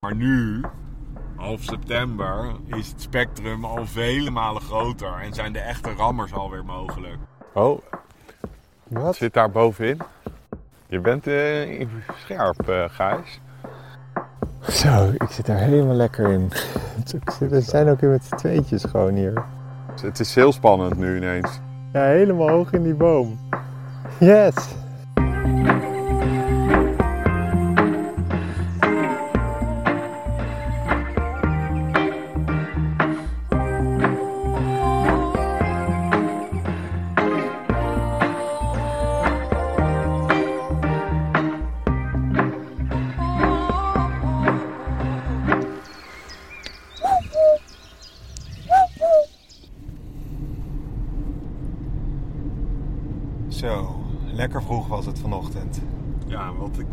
Maar nu, half september, is het spectrum al vele malen groter. En zijn de echte rammers alweer mogelijk. Oh, wat zit daar bovenin? Je bent eh, scherp, eh Gijs. Zo, ik zit daar helemaal lekker in. We zijn ook weer met z'n tweetjes gewoon hier. Het is heel spannend nu ineens. Ja, helemaal hoog in die boom. Yes!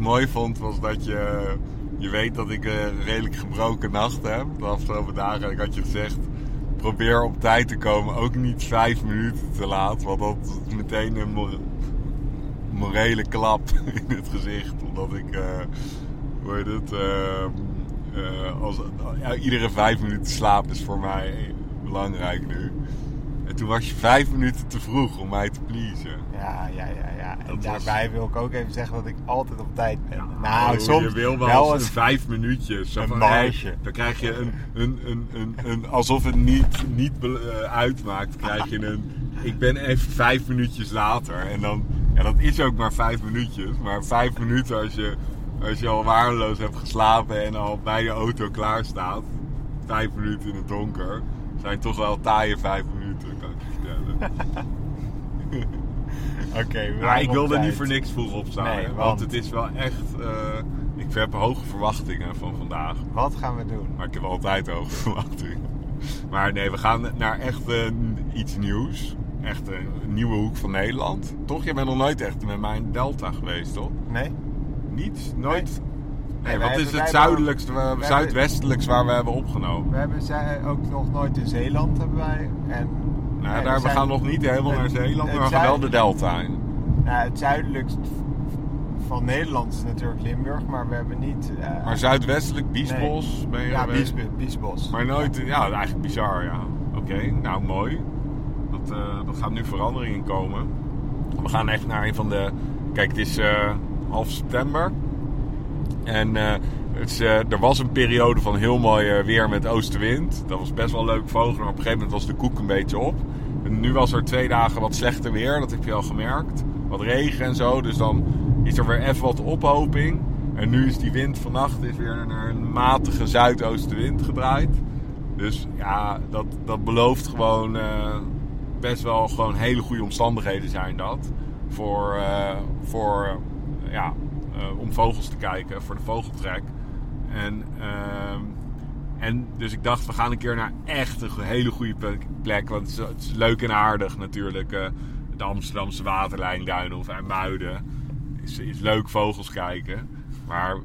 Mooi vond was dat je... Je weet dat ik een redelijk gebroken nacht heb. De afgelopen dagen ik had je gezegd... Probeer op tijd te komen. Ook niet vijf minuten te laat. Want dat is meteen een mor- morele klap in het gezicht. Omdat ik... eh hoe het? eh, eh, als, iedere vijf minuten slaap is voor mij belangrijk nu. En toen was je vijf minuten te vroeg om mij te pleasen. Ja, ja, ja, ja. En Dat was- daarbij wil ik ook even zeggen dat ik altijd op tijd ben. Oh, nou, soms je wil wel, eens eens- een vijf minuutjes. Een hey, dan krijg je een, een, een, een, een alsof het niet, niet eh, uitmaakt, krijg je een. Ik ben even vijf minuutjes later. En dan, ja, dat is ook maar vijf minuutjes. Maar vijf minuten als je, als je al waardeloos hebt geslapen en al bij je auto klaar staat. Vijf minuten in het donker. Zijn toch wel taaie vijf minuten, kan ik je vertellen. Oké, we Maar waren ik wilde niet voor niks vroeg opstaan. Nee, want- want het is wel echt. eh, ik heb hoge verwachtingen van vandaag. Wat gaan we doen? Maar ik heb altijd hoge verwachtingen. Maar nee, we gaan naar echt eh, iets nieuws. Echt een nieuwe hoek van Nederland. Toch? Je bent nog nooit echt met mij in Delta geweest, toch? Nee? Niet? Nooit? Nee, wat is het hebben- zuidwestelijkst waar we hebben opgenomen? We hebben ook nog nooit in Zeeland hebben wij. En, Nou, nee, daar, we zijn- gaan nog niet helemaal het- naar Zeeland, maar we gaan wel de Delta in. Nou, het zuidelijkst van Nederland is natuurlijk Limburg, maar we hebben niet... eh, Maar zuidwestelijk, Biesbos, ben je Ja? Bies, Biesbos. Maar nooit, ja, eigenlijk bizar, ja. Oké, nou mooi. Dat, eh, dat gaat nu verandering in komen. We gaan echt naar een van de. Kijk, het is eh, half september. En eh, eh, er was een periode van heel mooi eh, weer met oostenwind. Dat was best wel leuk vogelen, maar op een gegeven moment was de koek een beetje op. Nu was er twee dagen wat slechter weer, dat heb je al gemerkt. Wat regen en zo, dus dan is er weer even wat ophoping. En nu is die wind vannacht is weer naar een matige zuidoostenwind gedraaid. Dus ja, dat, dat belooft gewoon eh, best wel gewoon hele goede omstandigheden zijn dat. Voor, voor ja, om vogels te kijken, voor de vogeltrek. En, ehm, en dus ik dacht, we gaan een keer naar echt een hele goede plek-. Want het is, het is leuk en aardig natuurlijk. eh, de Amsterdamse waterlijnduinen of IJmuiden. Is, is leuk vogels kijken. Maar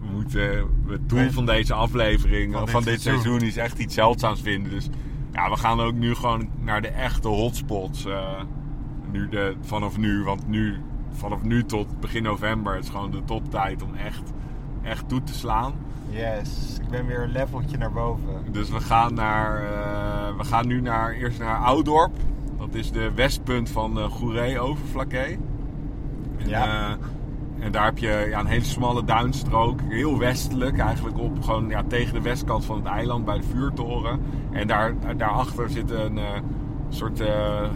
we moeten, het doel van deze aflevering, Van van, dit dit seizoen. seizoen, is echt iets zeldzaams vinden. Dus ja, we gaan ook nu gewoon naar de echte hotspots. eh, nu de, vanaf nu, want nu, vanaf nu tot begin november is gewoon de toptijd om echt, echt toe te slaan. Yes, ik ben weer een leveltje naar boven. Dus we gaan, naar, eh, we gaan nu naar, eerst naar Oudorp. Dat is de westpunt van uh, Goeree-Overflakkee. En, Ja. eh, en daar heb je ja, een hele smalle duinstrook. Heel westelijk eigenlijk op. Gewoon ja, tegen de westkant van het eiland bij de vuurtoren. En daar, daarachter zitten een soort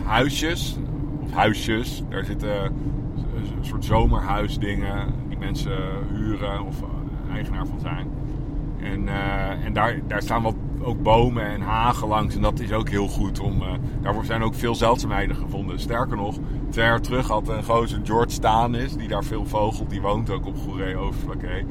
huisjes. Of huisjes. Daar zitten een soort zomerhuisdingen die mensen huren of eigenaar van zijn. En, eh, en daar, daar staan wat ook bomen en hagen langs. En dat is ook heel goed. Om, eh, daar zijn ook veel zeldzaamheden gevonden. Sterker nog, twee jaar terug had een gozer George Stanis, die daar veel vogelt, die woont ook op Goeree Overflakkee.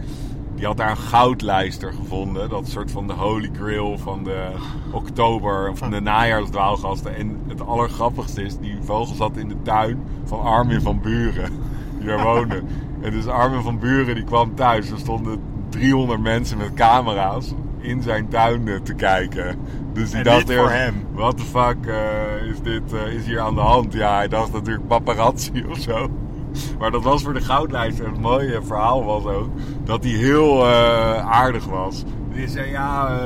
Die had daar een goudlijster gevonden. Dat soort van de holy grail van de oktober, van de najaarsdwaalgasten. En het allergrappigste is, die vogel zat in de tuin van Armin van Buren. Die daar woonde. En dus Armin van Buren die kwam thuis. Er stonden 300 mensen met camera's in zijn tuin te kijken. Dus die En dacht voor eerst, hem. What the fuck eh, is, dit, eh, is hier aan de hand? Ja, hij dacht natuurlijk paparazzi of zo. maar dat was voor de goudlijst. En het mooie verhaal was ook dat hij heel eh, aardig was. Die zei, ja,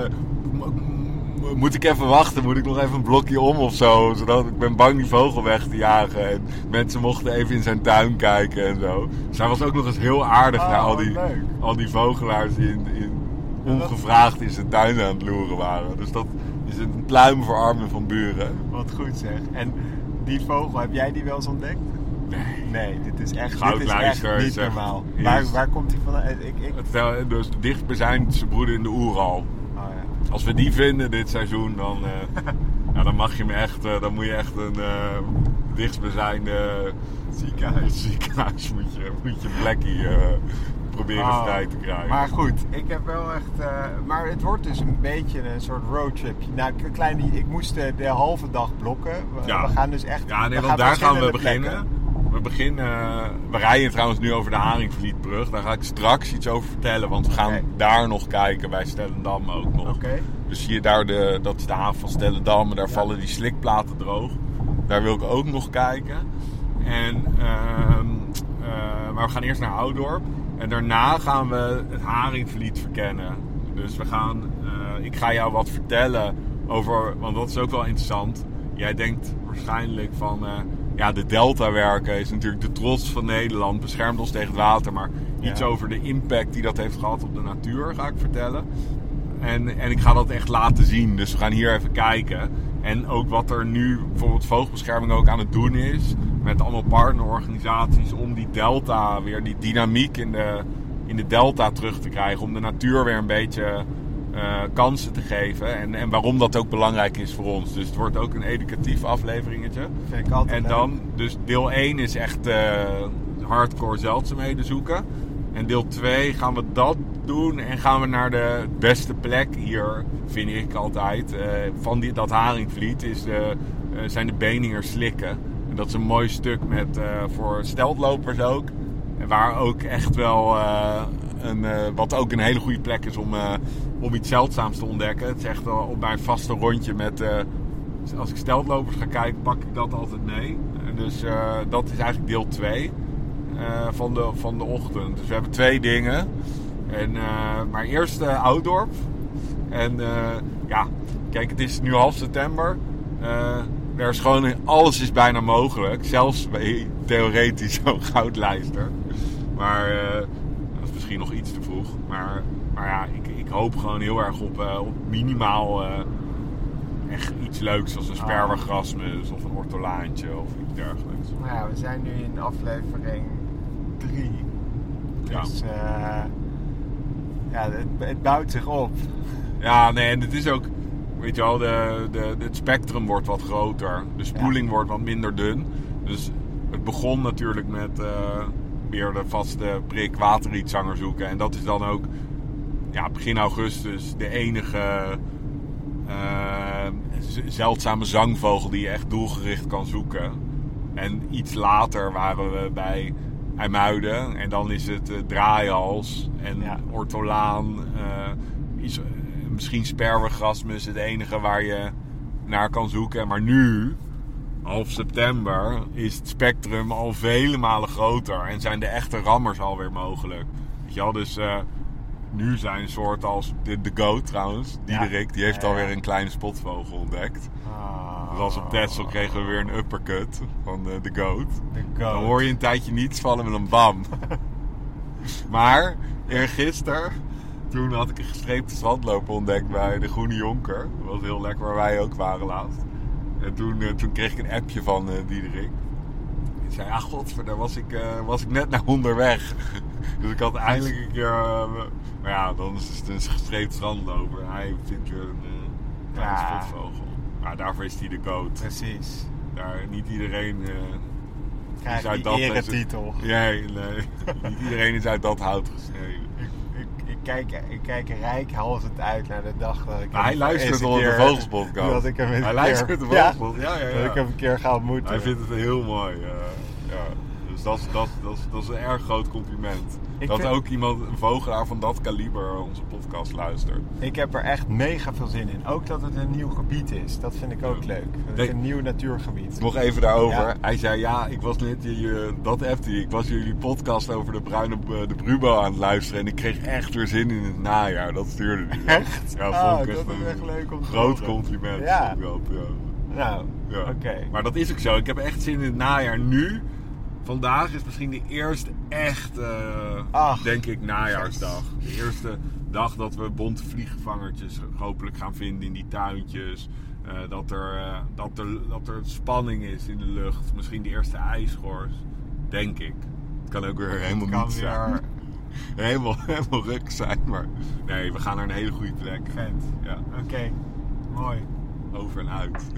moet ik even wachten? Moet ik nog even een blokje om of zo? Zodat ik ben bang die vogel weg te jagen. En mensen mochten even in zijn tuin kijken en zo. Dus hij was ook nog eens heel aardig Oh, naar al wat die, leuk. al die vogelaars die in, in, ongevraagd in zijn tuin aan het loeren waren. Dus dat is een pluim voor armen van buren. Wat goed zeg. En die vogel, heb jij die wel eens ontdekt? Nee. Nee, dit is echt, dit is echt niet normaal. Waar, waar komt hij vandaan? Ik, ik, Het, tel- dus dichtstbijzijnde broeden in de Oeral. Als we die vinden dit seizoen, dan, eh, ja, dan mag je me echt, eh, dan moet je echt een eh dichtstbijzijnde ziekenhuis, ziekenhuis moet je, moet je eh, proberen Oh, vrij te krijgen. Maar goed, ik heb wel echt. maar het wordt dus een beetje een soort roadtrip. Nou, een kleine, ik moest de, de halve dag blokken. We, Ja. we gaan dus echt. ja, nee, want daar gaan we beginnen. plekken. We beginnen, eh, we rijden trouwens nu over de Haringvlietbrug. Daar ga ik straks iets over vertellen, want we gaan daar nog kijken bij Stellendam ook nog. Oké. Dus zie je daar, de, dat is de haven van Stellendam. en Daar vallen die slikplaten droog. Daar wil ik ook nog kijken. En, ehm, eh, maar we gaan eerst naar Oudorp. En daarna gaan we het Haringvliet verkennen. Dus we gaan, eh, ik ga jou wat vertellen over, want dat is ook wel interessant. Jij denkt waarschijnlijk van, ja, de deltawerken is natuurlijk de trots van Nederland. Beschermt ons tegen het water. Maar iets Ja. over de impact die dat heeft gehad op de natuur ga ik vertellen. En, en ik ga dat echt laten zien. Dus we gaan hier even kijken. En ook wat er nu bijvoorbeeld vogelbescherming ook aan het doen is. Met allemaal partnerorganisaties om die delta weer, die dynamiek in de, in de delta terug te krijgen. Om de natuur weer een beetje eh, kansen te geven. En, en waarom dat ook belangrijk is voor ons. Dus het wordt ook een educatief afleveringetje. Vind ik altijd En dan, dus deel 1 is echt eh, hardcore zeldzaamheden zoeken. En deel 2 gaan we dat doen en gaan we naar de beste plek hier, vind ik altijd, eh, van die, dat haringvliet, is de, zijn de Beninger slikken. En dat is een mooi stuk met, voor steltlopers ook. En waar ook echt wel, eh, wat ook een hele goede plek is om, eh, om iets zeldzaams te ontdekken. Het is echt op mijn vaste rondje met... eh, als ik steltlopers ga kijken, pak ik dat altijd mee. En Dus dat is eigenlijk deel 2 van, de, van de ochtend. Dus we hebben twee dingen. En, maar eerst Oudorp. En ja, kijk, het is nu half september. Er is gewoon, alles is bijna mogelijk. Zelfs bij theoretisch zo'n goudlijster. Maar misschien nog iets te vroeg. Maar, maar ja, ik, ik hoop gewoon heel erg op, op minimaal echt iets leuks als een sperwergrasmus of een ortolaantje of iets dergelijks. Nou ja, we zijn nu in aflevering 3. Ja. Dus uh, ja, het, het, bouwt zich op. Ja, nee, en het is ook, weet je wel, de, de, het spectrum wordt wat groter. De spoeling ja. wordt wat minder dun. Dus het begon natuurlijk met uh, weer de vaste prik waterrietzanger zoeken. En dat is dan ook ja, begin augustus de enige uh, zeldzame zangvogel die je echt doelgericht kan zoeken. En iets later waren we bij IJmuiden. En dan is het uh, draaihals en ja. ortolaan. Uh, is, misschien sperwergrasmus het enige waar je naar kan zoeken. Maar nu, half september, is het spectrum al vele malen groter. En zijn de echte rammers alweer mogelijk. Weet je wel, dus... Uh, nu zijn soorten als de, de goat trouwens, Diederik, ja. die heeft alweer een kleine spotvogel ontdekt. Oh. Dus als op Texel kregen we weer een uppercut van de, de goat. De goat. Dan hoor je een tijdje niets vallen met een bam. maar eergisteren, toen had ik een gestreepte zandloper ontdekt bij de Groene Jonker. Dat was heel lekker waar wij ook waren laatst. En toen, uh, toen kreeg ik een appje van uh, Diederik. Ik zei, ja godver, daar was ik, uh, was ik net naar onderweg. dus ik had eindelijk een keer... maar ja, dan is het een gestreept strandloper. Hij vindt weer een uh, ja. spotvogel. Maar daarvoor is hij de goat. Precies. Daar, niet iedereen... Uh, Krijgt uit die eretitel. Nee, nee. niet iedereen is uit dat hout gesneden. Kijk, ik kijk rijk het uit naar de dag dat ik... Maar hij luistert al de Vogelspodcast. Dat ik hem hij keer, luistert de Vogelspodcast, ja. ja, ja, ja. Dat ik hem een keer ga ontmoeten. Hij vindt het heel mooi, ja. Dus dat is, dat, dat, dat is een erg groot compliment. Ik dat vind- ook iemand, een vogelaar van dat kaliber, onze podcast luistert. Ik heb er echt mega veel zin in. Ook dat het een nieuw gebied is. Dat vind ik ook leuk. Het Nee. is een nieuw natuurgebied. Nog even daarover. Ja. Hij zei, ja, ik was net, je, dat appte hij. Ik was jullie podcast over de bruine eh, de Brubo aan het luisteren. En ik kreeg echt weer zin in het najaar. Dat stuurde hij. Echt? Ja, Oh, vond ik dat echt is een echt leuk om te Groot horen. compliment. Ja. dat, ja. Nou, Ja. oké. Maar dat is ook zo. Ik heb echt zin in het najaar nu. Vandaag is misschien de eerste echt, Ach. denk ik, najaarsdag. De eerste dag dat we bonte vliegvangertjes hopelijk gaan vinden in die tuintjes. Eh, dat, er, eh, dat, er, dat er spanning is in de lucht. Misschien de eerste ijsschors. Denk ik. Het kan ook weer helemaal kan niet weer- zijn. Helemaal, helemaal ruk zijn. Maar nee, we gaan naar een hele goede plek. Vet. Ja, Oké, mooi. over en uit.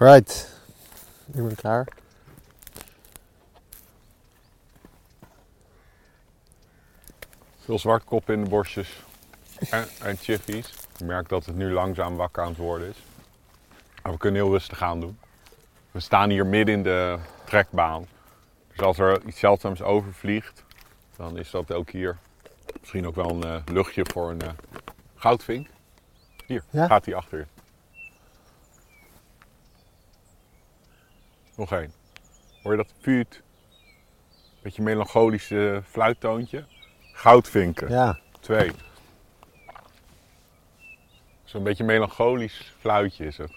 Right. Ik ben klaar. Veel zwartkop in de borstjes en, en chiffies. Ik merk dat het nu langzaam wakker aan het worden is. Maar we kunnen heel rustig aan doen. We staan hier midden in de trekbaan. Dus als er iets zeldzaams overvliegt, dan is dat ook hier misschien ook wel een eh, luchtje voor een eh, goudvink. Hier, Ja? gaat hij achter Nog één. Hoor je dat fuut? Beetje melancholische fluittoontje. Goudvinken. Ja. Twee. Zo'n beetje melancholisch fluitje is het.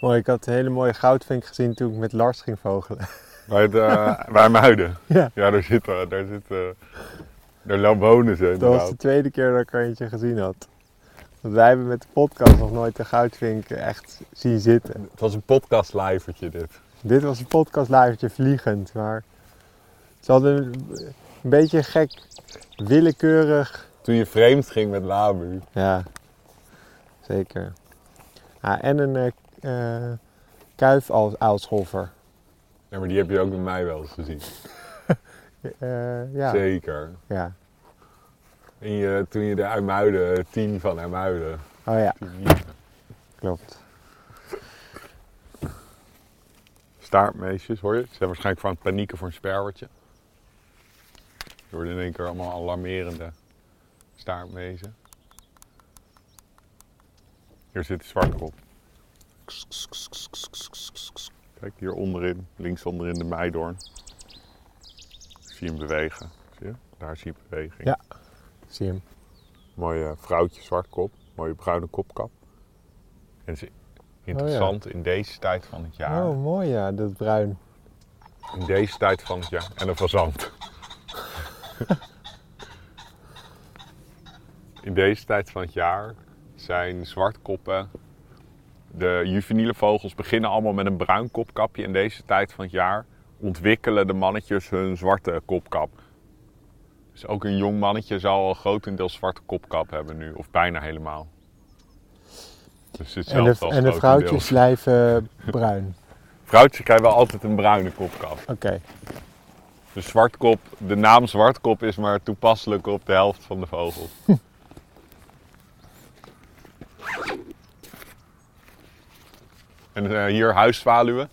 Mooi, ik had een hele mooie goudvink gezien toen ik met Lars ging vogelen. Bij, de, bij Muiden. Ja. Ja, daar zitten, daar zitten, daar wonen ze Dat was de tweede keer dat ik er eentje gezien had. Wij hebben met de podcast nog nooit de goudvink echt zien zitten. Het was een podcastlijvertje dit. Dit was een podcastlivertje vliegend, maar ze hadden een, een beetje gek, willekeurig. Toen je vreemd ging met Labu. Ja, zeker. Ah, en een eh eh kuifaalscholver. Ja, maar die heb je ook bij mij wel eens gezien. Eh, ja, Zeker. ja. Je, toen je de Uimuiden, tien van Uimuiden. Oh ja, klopt. Staartmeisjes, hoor je? Ze zijn waarschijnlijk van het panieken voor een sperwertje. Je hoorde in één keer allemaal alarmerende staartmezen. Hier zit de zwartkop. Kijk, hier onderin, links onderin de meidoorn. Zie je hem bewegen. Zie je? Daar zie je beweging. Ja. Zie hem. Mooie vrouwtje zwartkop. Mooie bruine kopkap. En het is interessant in deze tijd van het jaar. Oh, mooi ja, dat bruin. In deze tijd van het jaar. En een fazant. In deze tijd van het jaar zijn zwartkoppen. De juveniele vogels beginnen allemaal met een bruin kopkapje. In deze tijd van het jaar ontwikkelen de mannetjes hun zwarte kopkap. Dus ook een jong mannetje zal al grotendeels zwarte kopkap hebben nu. Of bijna helemaal. Dus En de, en de vrouwtjes blijven bruin. Vrouwtjes krijgen wel altijd een bruine kopkap. Oké, De zwartkop, de naam zwartkop is maar toepasselijk op de helft van de vogels. en eh, hier huiszwaluwen.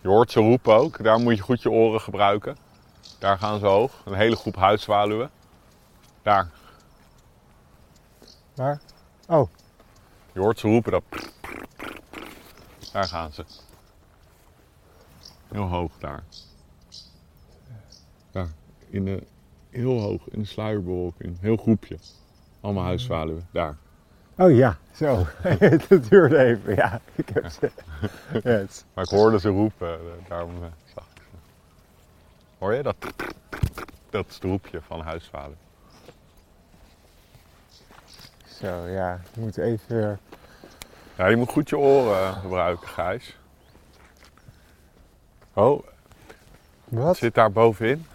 Je hoort ze roepen ook. Daar moet je goed je oren gebruiken. Daar gaan ze hoog. Een hele groep huiszwaluwen. Daar. waar? Oh, Je hoort ze roepen. Dat... Daar gaan ze. Heel hoog daar. Daar. In de, heel hoog in de sluierbewolking. Heel groepje. Allemaal huiszwaluwen. Daar. oh ja, zo. dat duurde even, ja. Ik heb ze. Yes. Maar ik hoorde ze roepen. eh, Daarom eh, zag. Hoor je dat? Dat is het roepje van huiszwaluwen. Zo, ja. Ik moet even. Ja, je moet goed je oren gebruiken, Gijs. Oh, Wat Wat? zit daar bovenin?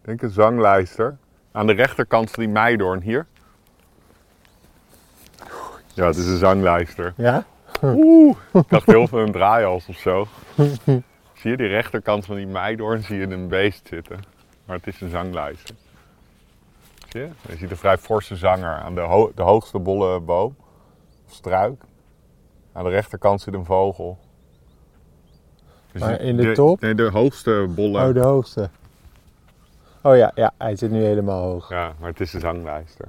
Ik denk een zanglijster. Aan de rechterkant van die meidoorn hier. Ja, het is een zanglijster. Ja? Oeh, ik dacht heel veel een draaials of zo. Zie je die rechterkant van die meidoorn, zie je een beest zitten. Maar het is een zanglijster. Zie je? Je ziet een vrij forse zanger aan de, ho- de hoogste bolle boom. Of struik. Aan de rechterkant zit een vogel. Dus Maar in de top? Nee, de hoogste bolle. Oh, de hoogste. Oh ja, ja, hij zit nu helemaal hoog. Ja, maar het is een zanglijster.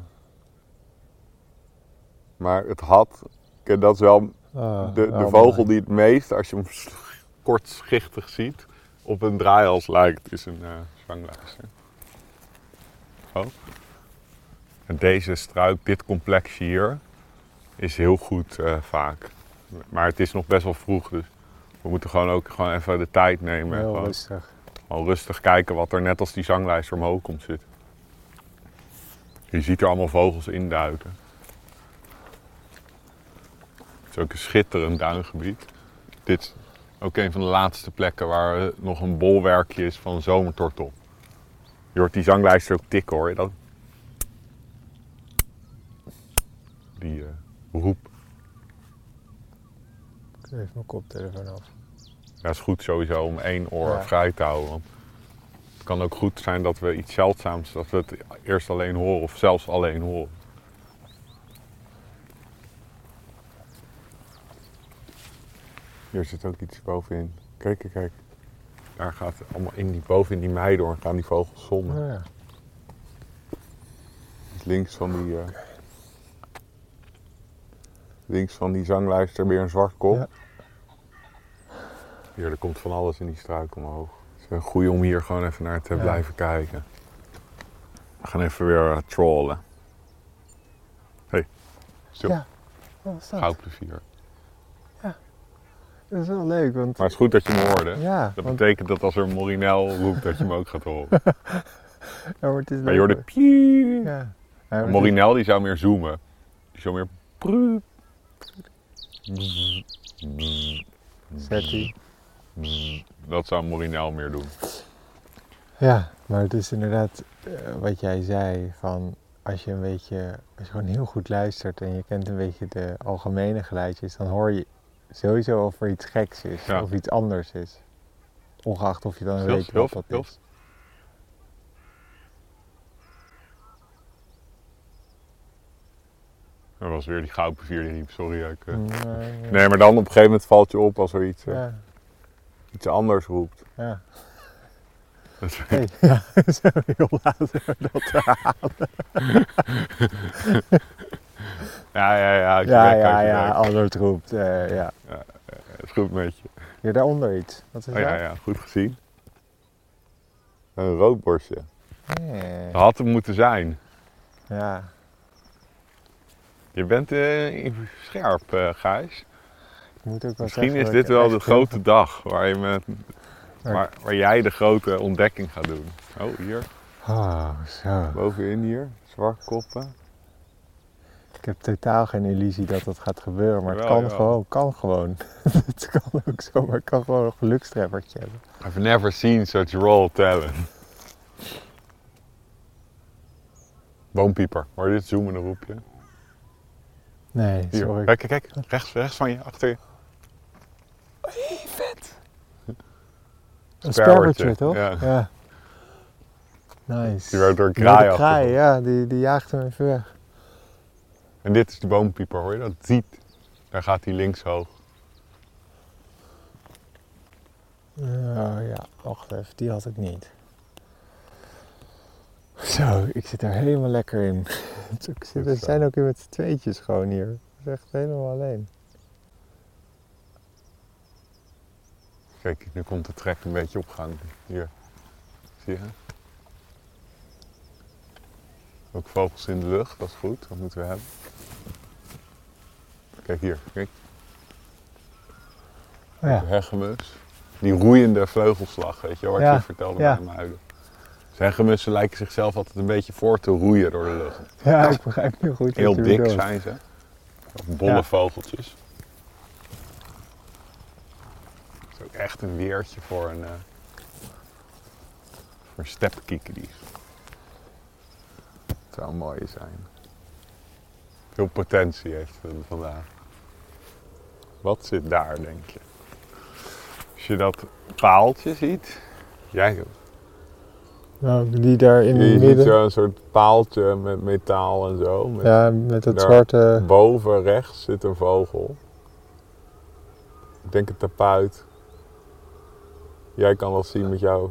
Maar het had, dat is wel Oh, de, de vogel die het meest, als je hem s- kort schichtig ziet, op een draaihals lijkt, is een eh zanglijster. Oh. En deze struik, dit complexje hier, is heel goed eh, vaak. Maar het is nog best wel vroeg, dus we moeten gewoon ook gewoon even de tijd nemen. en Heel gewoon, rustig. gewoon rustig kijken wat er net als die zanglijster omhoog komt zitten. Je ziet er allemaal vogels induiken. Het is ook een schitterend duingebied. Dit is ook een van de laatste plekken waar nog een bolwerkje is van zomertortel. Je hoort die zanglijster ook tikken hoor. Dat... Die eh, roep. Ik even mijn koptelefoon af. Ja, is goed sowieso om één oor Ja. vrij te houden. Want het kan ook goed zijn dat we iets zeldzaams, dat we het eerst alleen horen of zelfs alleen horen. Hier zit ook iets bovenin. Kijk, kijk, kijk. Daar gaat allemaal in die, boven in die meidoorn gaan die vogels zonnen. Oh, ja. Dus links van die. eh, links van die zanglijster weer een zwart kop. Ja. Hier, er komt van alles in die struik omhoog. Het is een goeie om hier gewoon even naar te Ja. blijven kijken. We gaan even weer eh, trollen. hey, stil. Ja. Wat was dat? Goudplezier. Dat is wel leuk, want... Maar het is goed dat je me hoorde. Ja, Dat want, betekent dat als er een morinel roept, dat je hem ook gaat horen. ja, maar het is Maar je hoorde piep. Ja. Morinel die zou meer zoomen. Die zou meer... Zet die. Dat zou morinel meer doen. Ja, maar het is inderdaad eh, wat jij zei van als je een beetje, als je gewoon heel goed luistert en je kent een beetje de algemene geluidjes, dan hoor je sowieso of er iets geks is Ja. of iets anders is. Ongeacht of je dan Stil, weet wat dat stil. is. Dat was weer die goudplezier die riep, sorry. Ik, eh. Nee, Nee, maar dan op een gegeven moment valt je op als er iets, eh, ja, iets anders roept. ja. Dat is- Hey, ja, zo heel laat dat te halen. Ja, ja, ja. Ja, ja, ja, het roept, eh, ja. Het is goed met je. Hier daaronder iets. Wat is Oh, ja, dat? ja, goed gezien. Een roodborstje. Nee. Dat had hem moeten zijn. Ja, Je bent eh, scherp, eh Gijs. ik moet ook wel Misschien is dit wel de grote dag waar, je met, waar jij de grote ontdekking gaat doen. Oh, hier, Oh, zo. bovenin hier, zwartkoppen. Ik heb totaal geen illusie dat dat gaat gebeuren, maar het kan gewoon, kan gewoon. het kan ook zo, maar ik kan gewoon een gelukstreffertje hebben. I've never seen such raw talent. Boompieper, hoor je dit zoemende roepje? Nee, Hier, sorry. kijk, kijk, kijk. Rechts, rechts van je, achter je. Een sperwertje, sperwertje, toch? ja. Nice. Die werd door een Ja, kraai de kraai, afgevoerd. ja, die, die jaagt hem even weg. En dit is de boompieper, hoor je dat? Ziet. Daar gaat hij links hoog. Oh ja, wacht even, die had ik niet. Zo, ik zit er helemaal lekker in. We zijn ook weer met z'n tweetjes gewoon hier. Het is echt helemaal alleen. Kijk, nu komt de trek een beetje op gang. Hier. Zie je? Ook vogels in de lucht, dat is goed. Dat moeten we hebben. Kijk hier, kijk. Oh ja, hegemus. Die roeiende vleugelslag, weet je wel, wat Ja, je vertelde ja. bij Muiden. Dus hegemussen lijken zichzelf altijd een beetje voor te roeien door de lucht. ja, ik begrijp nu goed Heel je dik bedoelt. zijn ze. Bolle vogeltjes. echt een weertje voor een, uh, voor stepkiekeries. Het zou mooi zijn. Veel potentie heeft het vandaag. Wat zit daar, denk je? Als je dat paaltje ziet. Jij Nou, die daar in je het ziet midden. zo'n soort paaltje met metaal en zo. Met Ja, met daar zwarte. Boven rechts zit een vogel. Ik denk een tapuit. Jij kan dat zien met jou.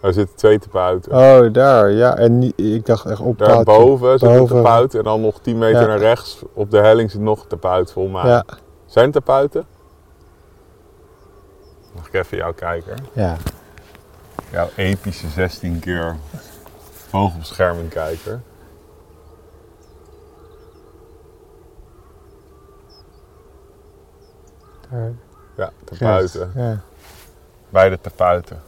Er zitten twee tapuiten. Oh, daar, ja. En ik dacht echt op. Daarboven zit een tapuit en dan nog 10 meter Ja. naar rechts op de helling zit nog een tapuit vol maan. Ja, Zijn tapuiten? Mag ik even jou kijken? ja. Jouw epische 16 keer vogelbescherming kijker. Daar, Ja, tapuiten. Ja. Beide tapuiten.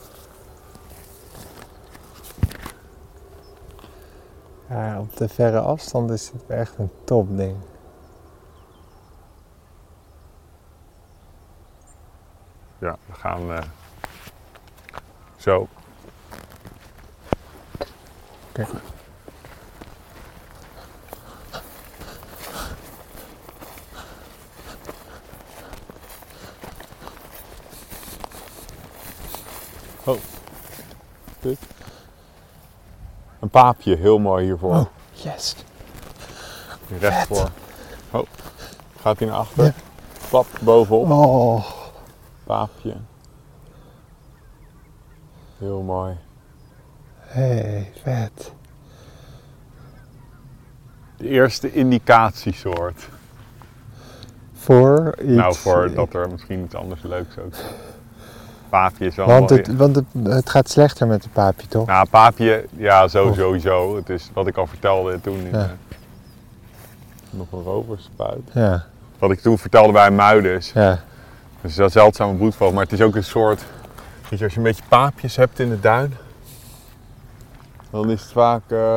Ja, op de verre afstand is het echt een topding. Ja, we gaan eh, zo. Oké. Een paapje, heel mooi hiervoor. Oh. Yes. Hier recht voor. Oh, gaat hij naar achter? Ja. Bovenop. Oh, Paapje. Heel mooi. hey, vet. De eerste indicatiesoort. Voor iets. nou, voor dat er misschien iets anders leuks ook. Paapje is wel Want, mooi. het, want het, het gaat slechter met de paapje, toch? Nou, paapje, ja, zo, sowieso. Het is wat ik al vertelde toen. Ja. eh, nog een roverspuit. Ja, Wat ik toen vertelde bij Muiders. ja. Het is een zeldzame broedvogel, maar het is ook een soort... Weet je, als je een beetje paapjes hebt in de duin... Dan is het vaak... eh,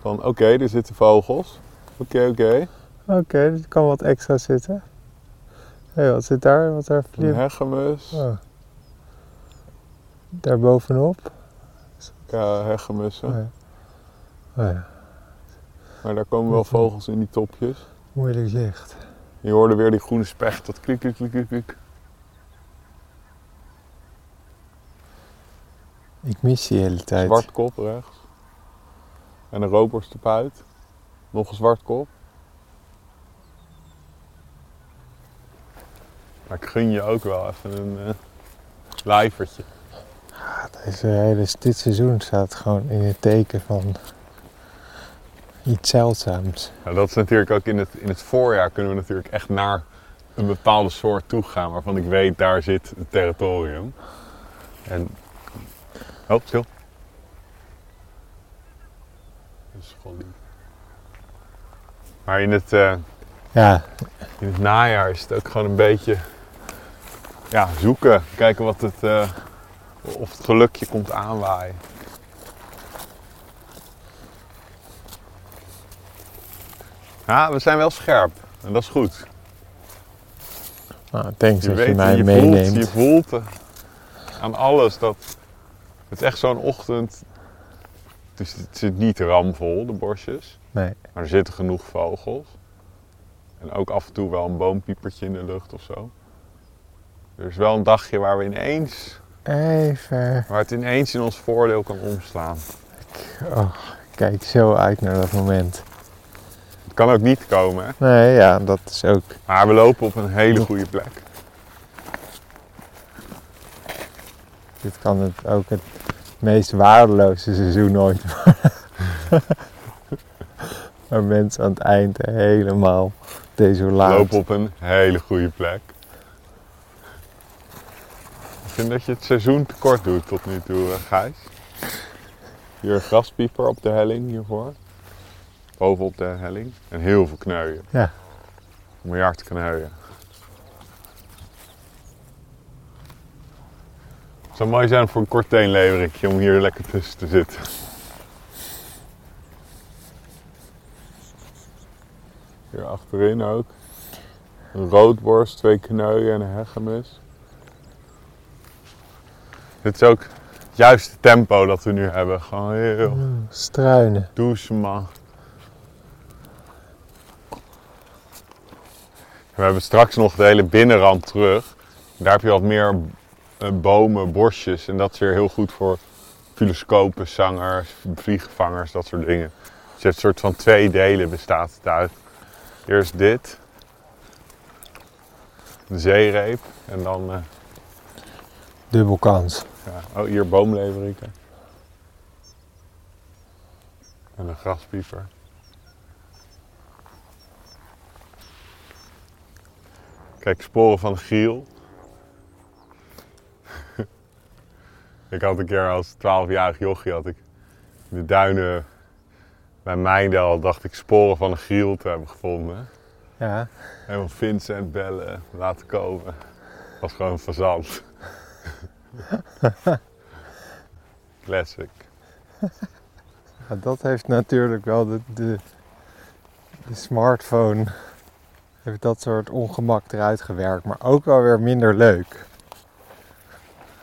van, oké, er zitten vogels. Oké, oké. Oké, er kan wat extra zitten. Hé, wat zit daar? Wat daar Een hegemus. Oh. Daar bovenop? Ja, hegemussen. Oh ja. Oh ja, Maar daar komen wel vogels in die topjes. moeilijk zicht. Je hoorde weer die groene specht, dat klik, klik, klik, klik. Ik mis die hele tijd. Zwartkop rechts. En een roperstapuit. Nog een zwartkop. Maar ik gun je ook wel even een uh, lijvertje. Deze hele, dit seizoen staat gewoon in het teken van iets zeldzaams. Nou, dat is natuurlijk ook in het, in het voorjaar kunnen we natuurlijk echt naar een bepaalde soort toe gaan waarvan ik weet daar zit het territorium. En. Oh, stil. Dat is gewoon lief. Maar in het, eh, Ja, in het najaar is het ook gewoon een beetje ja, zoeken. Kijken wat het, eh, of het gelukje komt aanwaaien. Ja, we zijn wel scherp. En dat is goed. nou, thanks Je dat je weet, mij je meeneemt. voelt, je voelt aan alles dat het is echt zo'n ochtend. Het, zit niet ramvol, de bosjes. Nee. Maar er zitten genoeg vogels. En ook af en toe wel een boompiepertje in de lucht of zo. Er is wel een dagje waar we ineens, Even. waar het ineens in ons voordeel kan omslaan. Oh, ik kijk zo uit naar dat moment. Het kan ook niet komen, hè? Nee, ja, dat is ook. maar we lopen op een hele goede plek. Dit kan het ook het meest waardeloze seizoen ooit worden. Waar mensen aan het eind helemaal We desolaat. lopen op een hele goede plek. Ik vind dat je het seizoen tekort doet tot nu toe, eh, Gijs. Hier een graspieper op de helling hiervoor. Bovenop de helling. En heel veel kneuien. Ja. Een miljard kneuien. Het zou mooi zijn voor een kort teenleverikje om hier lekker tussen te zitten. Hier achterin ook. Een roodborst, twee kneuien en een hegemus. Dit is ook het juiste tempo dat we nu hebben. Gewoon heel Mm, Struinen. doucement. We hebben straks nog de hele binnenrand terug. Daar heb je wat meer eh, bomen, bosjes. En dat is weer heel goed voor filoscopen, zangers, vliegenvangers, dat soort dingen. Dus je hebt een soort van twee delen bestaat het uit. Eerst dit. De zeereep. En dan, eh, Dubbel kans. Ja, oh hier boomleveriken. En een graspieper. Kijk, sporen van Giel. ik had een keer als 12-jarig jochie had ik in de duinen bij Mijndel dacht ik sporen van een griel te hebben gevonden. Ja. Helemaal Vincent bellen, laten komen. Was gewoon een fazant. Classic. Ja, dat heeft natuurlijk wel de, de, de smartphone heeft dat soort ongemak eruit gewerkt, maar ook wel weer minder leuk.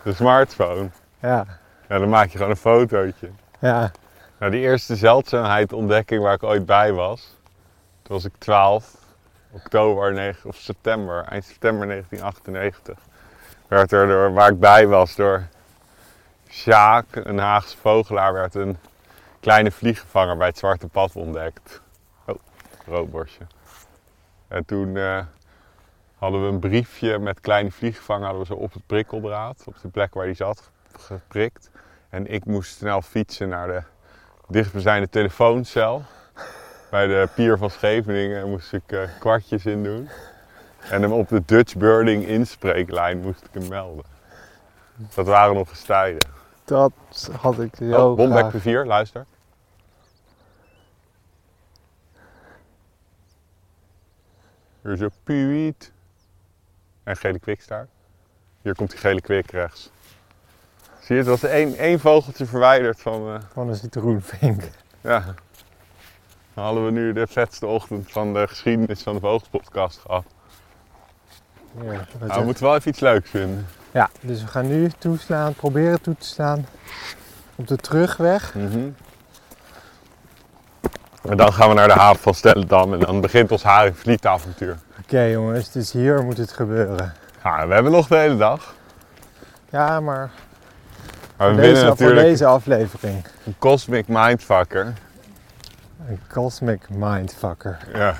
De smartphone. Ja, Ja, dan maak je gewoon een fotootje. ja, Nou, die eerste zeldzaamheid ontdekking waar ik ooit bij was. Toen was ik 12, oktober 9, of september, eind september 1998. Werd er door, waar ik bij was door Sjaak, een Haagse vogelaar, werd een kleine vliegenvanger bij het Zwarte Pad ontdekt. Oh, roodborstje. En toen eh, hadden we een briefje met kleine vliegenvanger hadden we op het prikkeldraad, op de plek waar die zat, geprikt. En ik moest snel fietsen naar de dichtstbijzijnde telefooncel. Bij de pier van Scheveningen moest ik eh, kwartjes in doen. En hem op de Dutch Birding inspreeklijn moest ik hem melden. Dat waren nog eens tijden. dat had ik zo Oh, Bombek graag. P4, luister. Hier is een puiet. En gele kwikstaart. Hier komt die gele kwik rechts. Zie je, het was één, één vogeltje verwijderd van... eh, Van een citroenvink. ja. Dan hadden we nu de vetste ochtend van de geschiedenis van de Vogelpodcast gehad. Nou, we moeten wel even iets leuks vinden. ja, dus we gaan nu toeslaan, proberen toe te slaan. Op de terugweg. En dan gaan we naar de haven van Stellendam en dan begint ons haringvlietavontuur. Oké jongens, dus hier moet het gebeuren. Ja, we hebben nog de hele dag. Ja, maar Maar we deze, winnen voor natuurlijk deze aflevering. een Cosmic Mindfucker. Een cosmic mindfucker. Ja.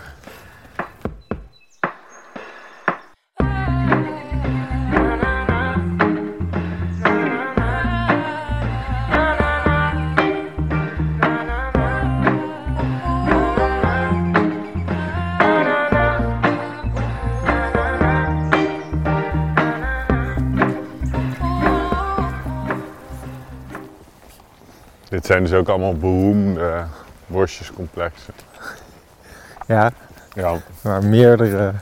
Dit zijn dus ook allemaal beroemde worstjescomplexen. Ja, Ja, waar meerdere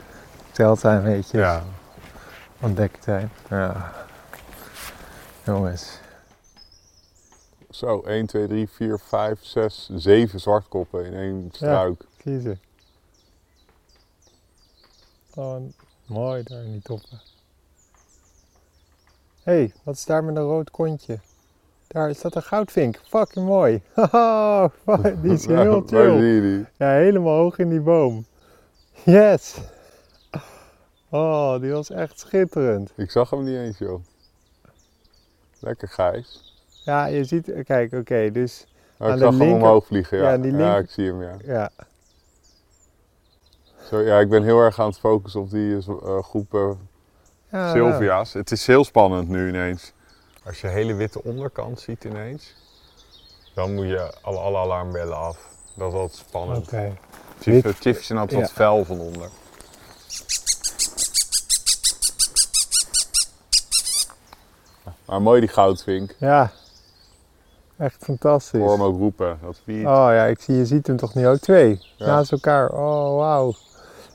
zeldzaamheidjes ja. ontdekt zijn. Ja. Jongens, Zo, 1, 2, 3, 4, 5, 6, 7 zwartkoppen in één struik. kiezen. Oh, mooi daar in die toppen. Hé, hey, wat is daar met een rood kontje? Daar is dat een goudvink. Fucking mooi. Haha, die is heel Waar zie chill. je die? Ja, helemaal hoog in die boom. Yes! Oh, die was echt schitterend. Ik zag hem niet eens, joh. Lekker grijs. Ja, je ziet, kijk, oké, dus Oh, Aan ik de zag hem omhoog vliegen, ja. ja, Ja, die link- ik zie hem, ja. ja, Zo, ja. Ik ben heel erg aan het focussen op die groep eh, ja Sylvia's. Het is heel spannend nu ineens. Als je hele witte onderkant ziet ineens, dan moet je alle, alle alarmbellen af. Dat is altijd Oké. spannend. Wit- Chief, chiefjes zijn altijd wat fel van onder. Maar mooi die goudvink. Ja, echt fantastisch. Hoor hem ook roepen. Dat. Oh ja, ik zie, je ziet hem toch nu ook twee Ja. naast elkaar. Oh, wauw.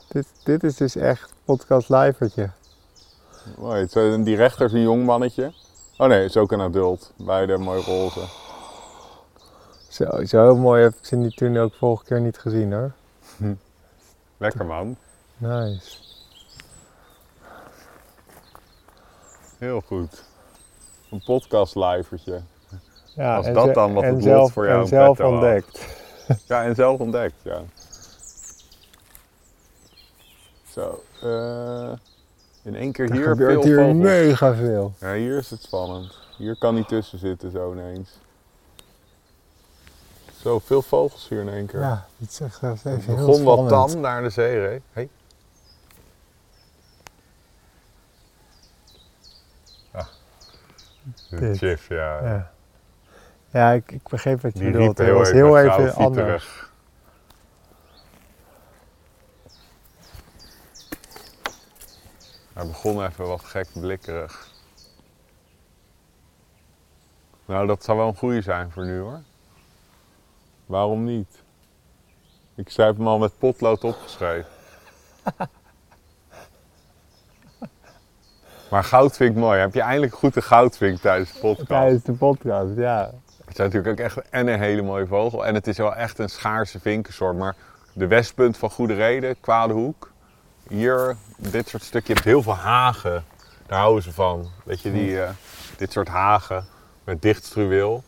Dit, dit is dus echt podcast livertje. Mooi. Die rechter is een jong mannetje. Oh nee, is ook een adult. Beide mooi roze. Zo, zo mooi heb ik ze niet, toen ook vorige keer niet gezien hoor. Lekker man. Nice. Heel goed. een podcast livertje. Ja, Als dat dan wat het lot voor jou en zelf ontdekt. Ja, en zelf ontdekt, ja. Zo, eh, in één keer Er hier veel gebeurt hier vogels. mega veel. Ja, hier is het spannend. Hier kan niet tussen zitten zo ineens. Zo, veel vogels hier in één keer. Ja, het is echt even heel begon wat tam naar de zee, hè? Hey. Ah. De Dit. ja. Ja, ja ik, ik begreep wat je Die bedoelt. Het heel was even, heel gauw even anders. Hij begon even wat gek blikkerig. Nou, dat zou wel een goede zijn voor nu hoor. Waarom niet? Ik heb hem al met potlood opgeschreven. maar goud vind ik mooi. Heb je eindelijk goed de goudvink tijdens de podcast? Tijdens de podcast, ja. Het is natuurlijk ook echt en een hele mooie vogel. En het is wel echt een schaarse vinkensoort. Maar de westpunt van Goede Reden, Kwade Hoek. Hier, dit soort stukje. Je hebt heel veel hagen. Daar houden ze van. Weet je, die, eh, dit soort hagen met dicht struweel.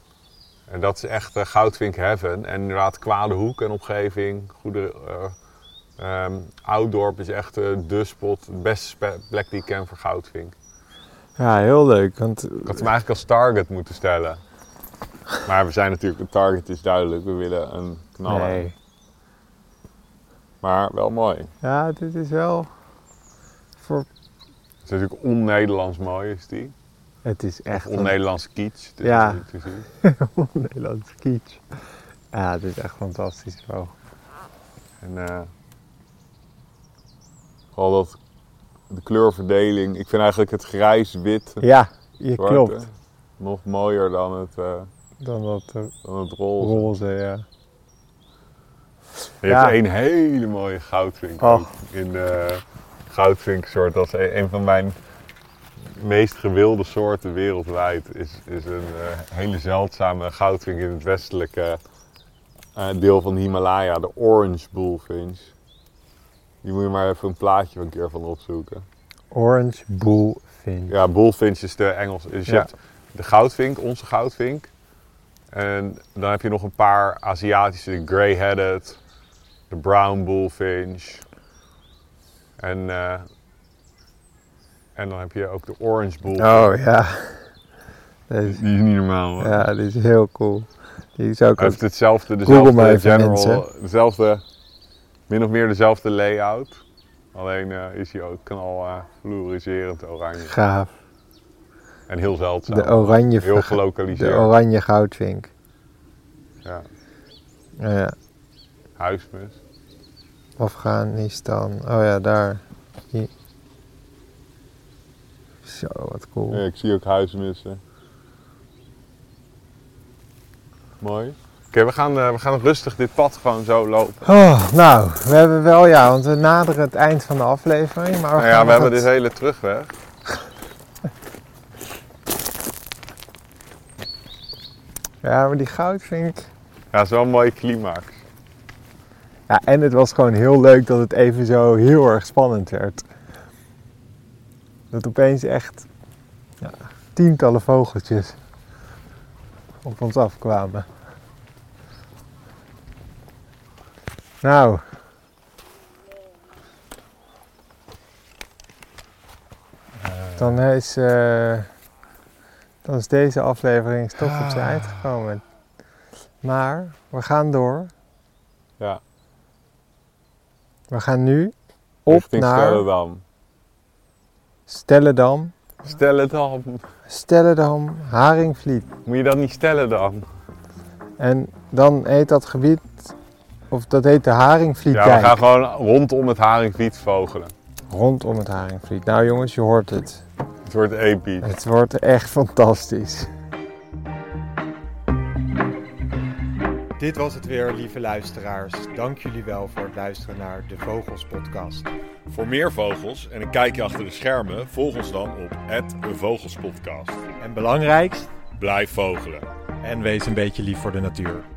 En dat is echt eh, goudvink heaven. En inderdaad Kwade Hoek en omgeving. Goede, eh, ehm, Ouddorp is echt de spot. De beste plek die ik ken voor goudvink. Ja, heel leuk. Want Ik had hem eigenlijk als target moeten stellen. Maar we zijn natuurlijk, de target is duidelijk. We willen een knaller. nee. Maar wel mooi. Het Ja, dit is wel... Voor... is natuurlijk on-Nederlands mooi, is die. Het is echt een On-Nederlands kitsch. Dit Ja. is niet te zien. Nederlands kitsch. Ja, dit is echt fantastisch. En eh vooral dat, de kleurverdeling. Ik vind eigenlijk het grijs-wit Ja, je zwarte klopt. nog mooier dan het, eh, Dan dat eh, dan het roze. roze, ja. Je Ja. hebt één hele mooie goudvink in de goudvinksoort. Dat is een een van mijn meest gewilde soorten wereldwijd. Is, is een eh, hele zeldzame goudvink in het westelijke eh, deel van de Himalaya. De orange bullfinch. Die moet je maar even een plaatje een keer van opzoeken. Orange bullfinch. Ja, bullfinch is de Engels. Dus je hebt de goudvink, onze goudvink. En dan heb je nog een paar Aziatische, de grey-headed, de brown bullfinch. En, eh, en dan heb je ook de orange bullfinch. Oh ja. Die is niet normaal hoor. ja, die is heel cool. Die is ook Hij heeft hetzelfde, dezelfde general, mensen. dezelfde, min of meer dezelfde layout. Alleen eh, is hij ook knal eh, fluoriserend oranje. gaaf. En heel zeldzaam. De oranje, heel de gelokaliseerd. oranje goudvink. Ja. Ja, Huismus. Afghanistan. Oh ja, daar. Hier. Zo, wat cool. Ja, ik zie ook huismussen. Mooi. Oké, we, gaan, eh, we gaan rustig dit pad gewoon zo lopen. Oh, nou, we hebben wel ja, want we naderen het eind van de aflevering. Maar we, Nou ja, we hebben het- dit hele terugweg. Ja, maar die goudvink. Ja, het is wel een mooie climax. Ja, en het was gewoon heel leuk dat het even zo heel erg spannend werd. Dat opeens echt ja, tientallen vogeltjes op ons afkwamen. Nou. Dan is, eh, dan is deze aflevering toch op zijn eind gekomen. Maar we gaan door. Ja, We gaan nu op richting naar Stellendam. Stellendam. Stellendam. Stellendam, Haringvliet. Moet je dat niet stellen dan? En dan heet dat gebied, of dat heet de Ja, Haringvlietdijk. we gaan gewoon rondom het Haringvliet vogelen. Rondom het Haringvliet. Nou jongens, je hoort het. Het wordt episch. Het wordt echt fantastisch. Dit was het weer, lieve luisteraars. Dank jullie wel voor het luisteren naar de Vogels Podcast. Voor meer vogels en een kijkje achter de schermen, volg ons dan op Vogelspodcast. En belangrijkst, Blijf vogelen. en wees een beetje lief voor de natuur.